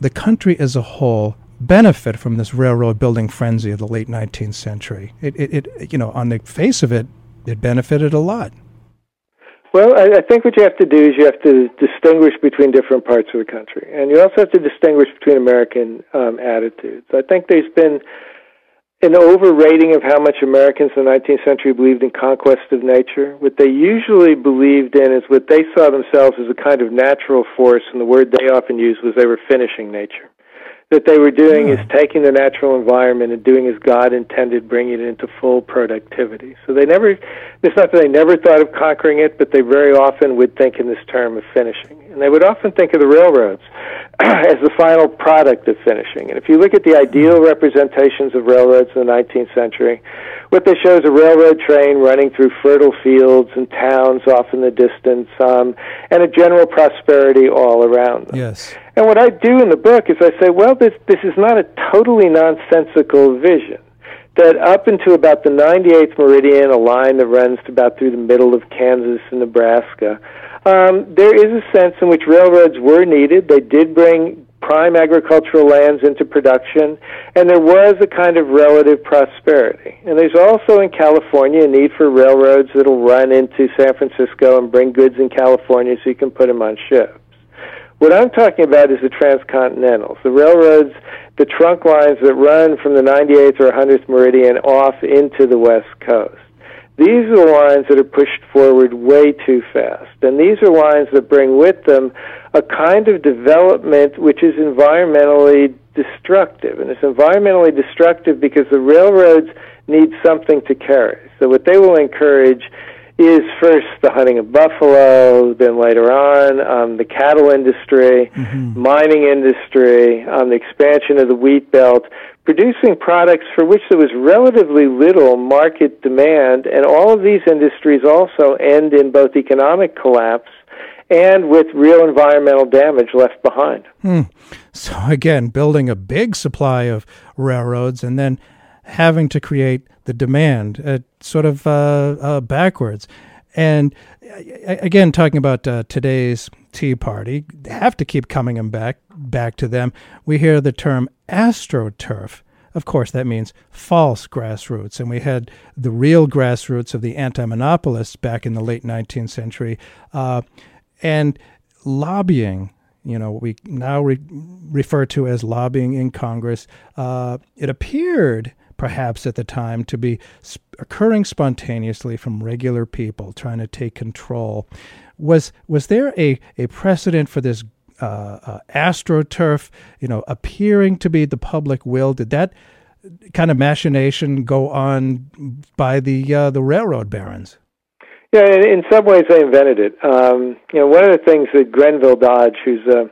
the country as a whole benefit from this railroad building frenzy of the late 19th century? It, it, it you know, on the face of it, it benefited a lot. Well, I, I think what you have to do is you have to distinguish between different parts of the country, and you also have to distinguish between American um, attitudes. I think there's been an overrating of how much Americans in the 19th century believed in conquest of nature. What they usually believed in is what they saw themselves as a kind of natural force, and the word they often used was they were finishing nature that they were doing is taking the natural environment and doing as God intended, bringing it into full productivity. So they never, it's not that they never thought of conquering it, but they very often would think in this term of finishing. And they would often think of the railroads as the final product of finishing. And if you look at the ideal representations of railroads in the 19th century, what they show is a railroad train running through fertile fields and towns off in the distance, um, and a general prosperity all around them. Yes. And what I do in the book is I say, well, this this is not a totally nonsensical vision. That up into about the 98th meridian, a line that runs to about through the middle of Kansas and Nebraska, um, there is a sense in which railroads were needed. They did bring prime agricultural lands into production, and there was a kind of relative prosperity. And there's also in California a need for railroads that'll run into San Francisco and bring goods in California so you can put them on ships. What I'm talking about is the transcontinentals, the railroads, the trunk lines that run from the 98th or 100th meridian off into the West Coast. These are the lines that are pushed forward way too fast. And these are lines that bring with them a kind of development which is environmentally destructive. And it's environmentally destructive because the railroads need something to carry. So what they will encourage is first the hunting of buffalo, then later on um, the cattle industry, mm-hmm. mining industry, um, the expansion of the wheat belt, producing products for which there was relatively little market demand, and all of these industries also end in both economic collapse and with real environmental damage left behind. Hmm. So, again, building a big supply of railroads and then having to create the demand, uh, sort of uh, uh, backwards. And again, talking about uh, today's Tea Party, have to keep coming back back to them. We hear the term astroturf of course, that means false grassroots. And we had the real grassroots of the anti monopolists back in the late 19th century. Uh, and lobbying, you know, we now re- refer to as lobbying in Congress, uh, it appeared perhaps at the time to be occurring spontaneously from regular people trying to take control. Was was there a, a precedent for this uh, uh, astroturf, you know, appearing to be the public will? Did that kind of machination go on by the uh, the railroad barons? Yeah, in, in some ways they invented it. Um, you know, one of the things that Grenville Dodge, who's a,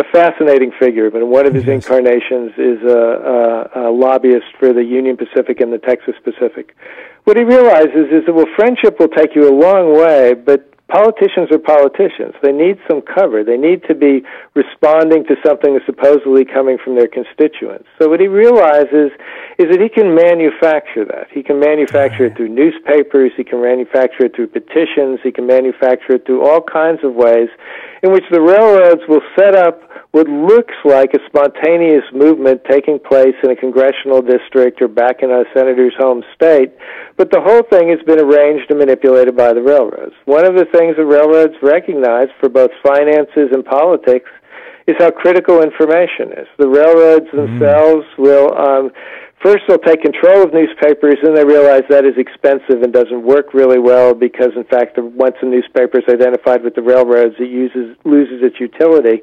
a fascinating figure, but one of his yes. incarnations is a, a, a lobbyist for the Union Pacific and the Texas Pacific. What he realizes is that well, friendship will take you a long way, but politicians are politicians. They need some cover. They need to be responding to something that's supposedly coming from their constituents. So what he realizes is that he can manufacture that. He can manufacture it through newspapers. He can manufacture it through petitions. He can manufacture it through all kinds of ways in which the railroads will set up what looks like a spontaneous movement taking place in a congressional district or back in a senator's home state, but the whole thing has been arranged and manipulated by the railroads. One of the things the railroads recognize for both finances and politics is how critical information is. The railroads mm-hmm. themselves mm. will um, first they'll take control of newspapers, then they realize that is expensive and doesn't work really well because, in fact, once a newspaper is identified with the railroads, it uses loses its utility.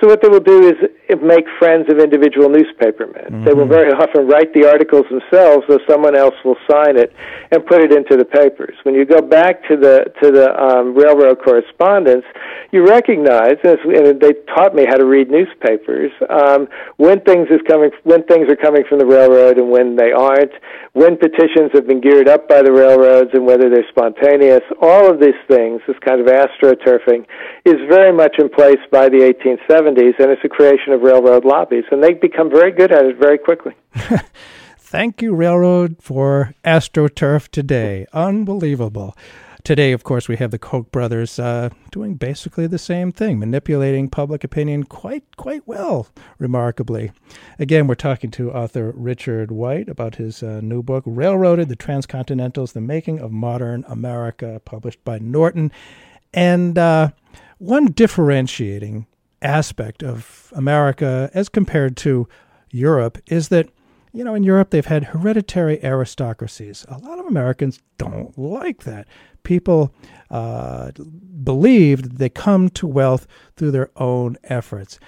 So what they will do is make friends of individual newspapermen. Mm-hmm. They will very often write the articles themselves, though someone else will sign it and put it into the papers. When you go back to the to the um, railroad correspondence, you recognize, and they taught me how to read newspapers, um, when things is coming, when things are coming from the railroad and when they aren't, when petitions have been geared up by the railroads and whether they're spontaneous. All of these things, this kind of astroturfing, is very much in place by the 1870s, and it's the creation of railroad lobbies, and they become very good at it very quickly. Thank you, Railroad, for AstroTurf today. Unbelievable. Today, of course, we have the Koch brothers uh, doing basically the same thing, manipulating public opinion quite quite well, remarkably. Again, we're talking to author Richard White about his uh, new book, Railroaded: The Transcontinentals: The Making of Modern America, published by Norton. And uh, one differentiating aspect of America as compared to Europe is that you know, in Europe, they've had hereditary aristocracies. A lot of Americans don't like that people uh, believed they come to wealth through their own efforts.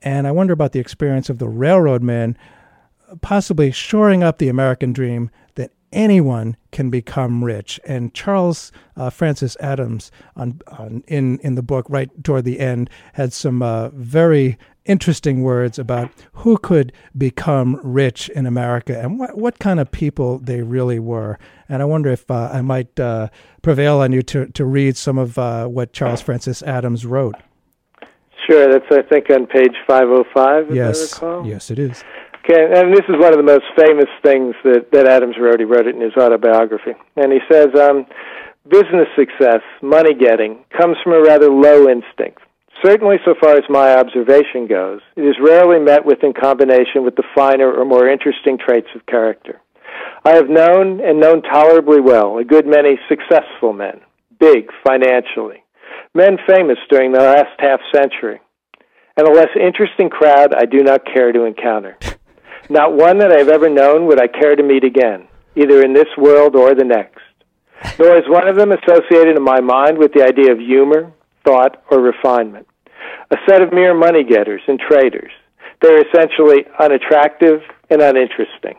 And I wonder about the experience of the railroad men possibly shoring up the American dream that anyone can become rich. And Charles uh, Francis Adams, on, on, in in the book, right toward the end, had some uh, very interesting words about who could become rich in America and what what kind of people they really were. And I wonder if uh, I might uh, prevail on you to to read some of uh, what Charles Francis Adams wrote. Sure, that's I think on page five hundred oh five. Yes, yes, it is. Okay, and this is one of the most famous things that, that Adams wrote. He wrote it in his autobiography. And he says, um, business success, money getting, comes from a rather low instinct. Certainly, so far as my observation goes, it is rarely met with in combination with the finer or more interesting traits of character. I have known and known tolerably well a good many successful men, big financially, men famous during the last half century, and a less interesting crowd I do not care to encounter. Not one that I have ever known would I care to meet again, either in this world or the next. Nor is one of them associated in my mind with the idea of humor, thought, or refinement. A set of mere money getters and traders. They're essentially unattractive and uninteresting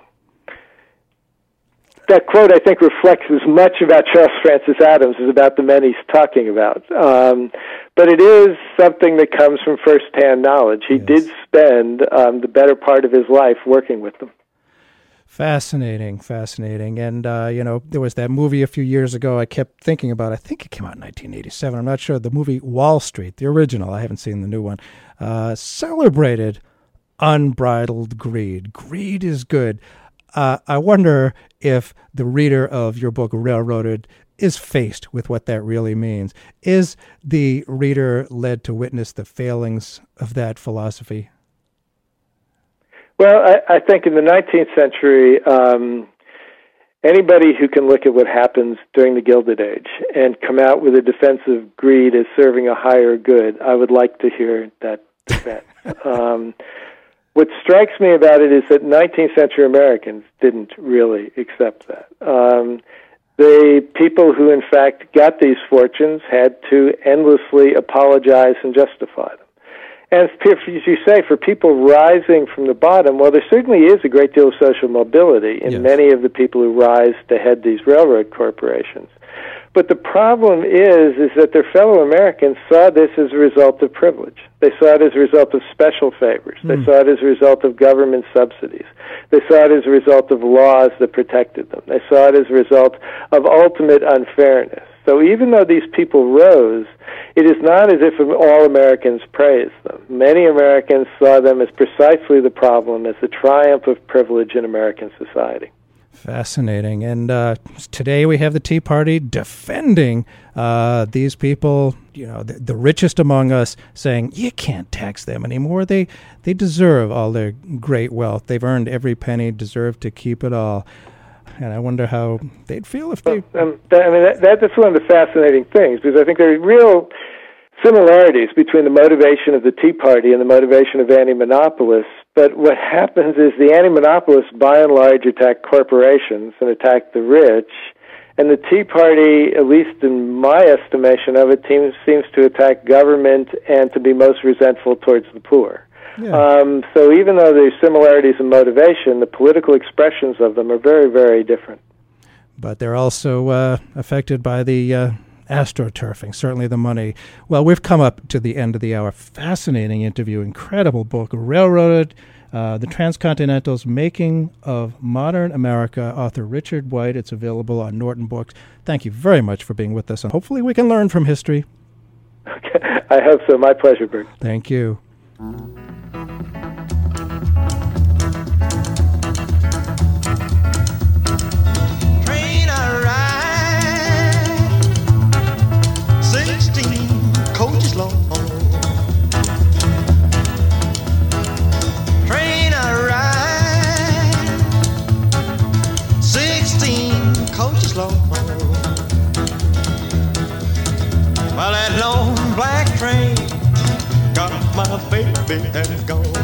that quote, I think, reflects as much about Charles Francis Adams as about the men he's talking about. Um, but it is something that comes from firsthand knowledge. He yes. did spend um, the better part of his life working with them. Fascinating, fascinating. And, uh, you know, there was that movie a few years ago I kept thinking about. I think it came out in 1987. I'm not sure. The movie Wall Street, the original, I haven't seen the new one, uh, celebrated unbridled greed. Greed is good. Uh, I wonder if the reader of your book, Railroaded, is faced with what that really means. Is the reader led to witness the failings of that philosophy? Well, I, I think in the 19th century, um, anybody who can look at what happens during the Gilded Age and come out with a defense of greed as serving a higher good, I would like to hear that defense. um, what strikes me about it is that 19th century Americans didn't really accept that. Um, the people who, in fact, got these fortunes had to endlessly apologize and justify them. And as you say, for people rising from the bottom, well, there certainly is a great deal of social mobility in Yes. many of the people who rise to head these railroad corporations. But the problem is, is that their fellow Americans saw this as a result of privilege. They saw it as a result of special favors. They hmm. saw it as a result of government subsidies. They saw it as a result of laws that protected them. They saw it as a result of ultimate unfairness. So even though these people rose, it is not as if all Americans praised them. Many Americans saw them as precisely the problem, as the triumph of privilege in American society. Fascinating. And uh, today we have the Tea Party defending uh, these people, you know, the, the richest among us, saying you can't tax them anymore. They they deserve all their great wealth. They've earned every penny, deserve to keep it all. And I wonder how they'd feel if they. Um, that, I mean, that, that's one of the fascinating things because I think there are real similarities between the motivation of the Tea Party and the motivation of anti-monopolists. But what happens is the anti-monopolists, by and large, attack corporations and attack the rich, and the Tea Party, at least in my estimation of it, seems seems to attack government and to be most resentful towards the poor. Um, so even though there's similarities in motivation, the political expressions of them are very, very different. but they're also uh, affected by the uh, astroturfing, certainly the money. Well, we've come up to the end of the hour. Fascinating interview, incredible book, Railroaded, uh, The Transcontinental's Making of Modern America, author Richard White. It's available on Norton Books. Thank you very much for being with us, and hopefully we can learn from history. Okay. I hope so. My pleasure, Burt. Thank you. Train got my baby and gone.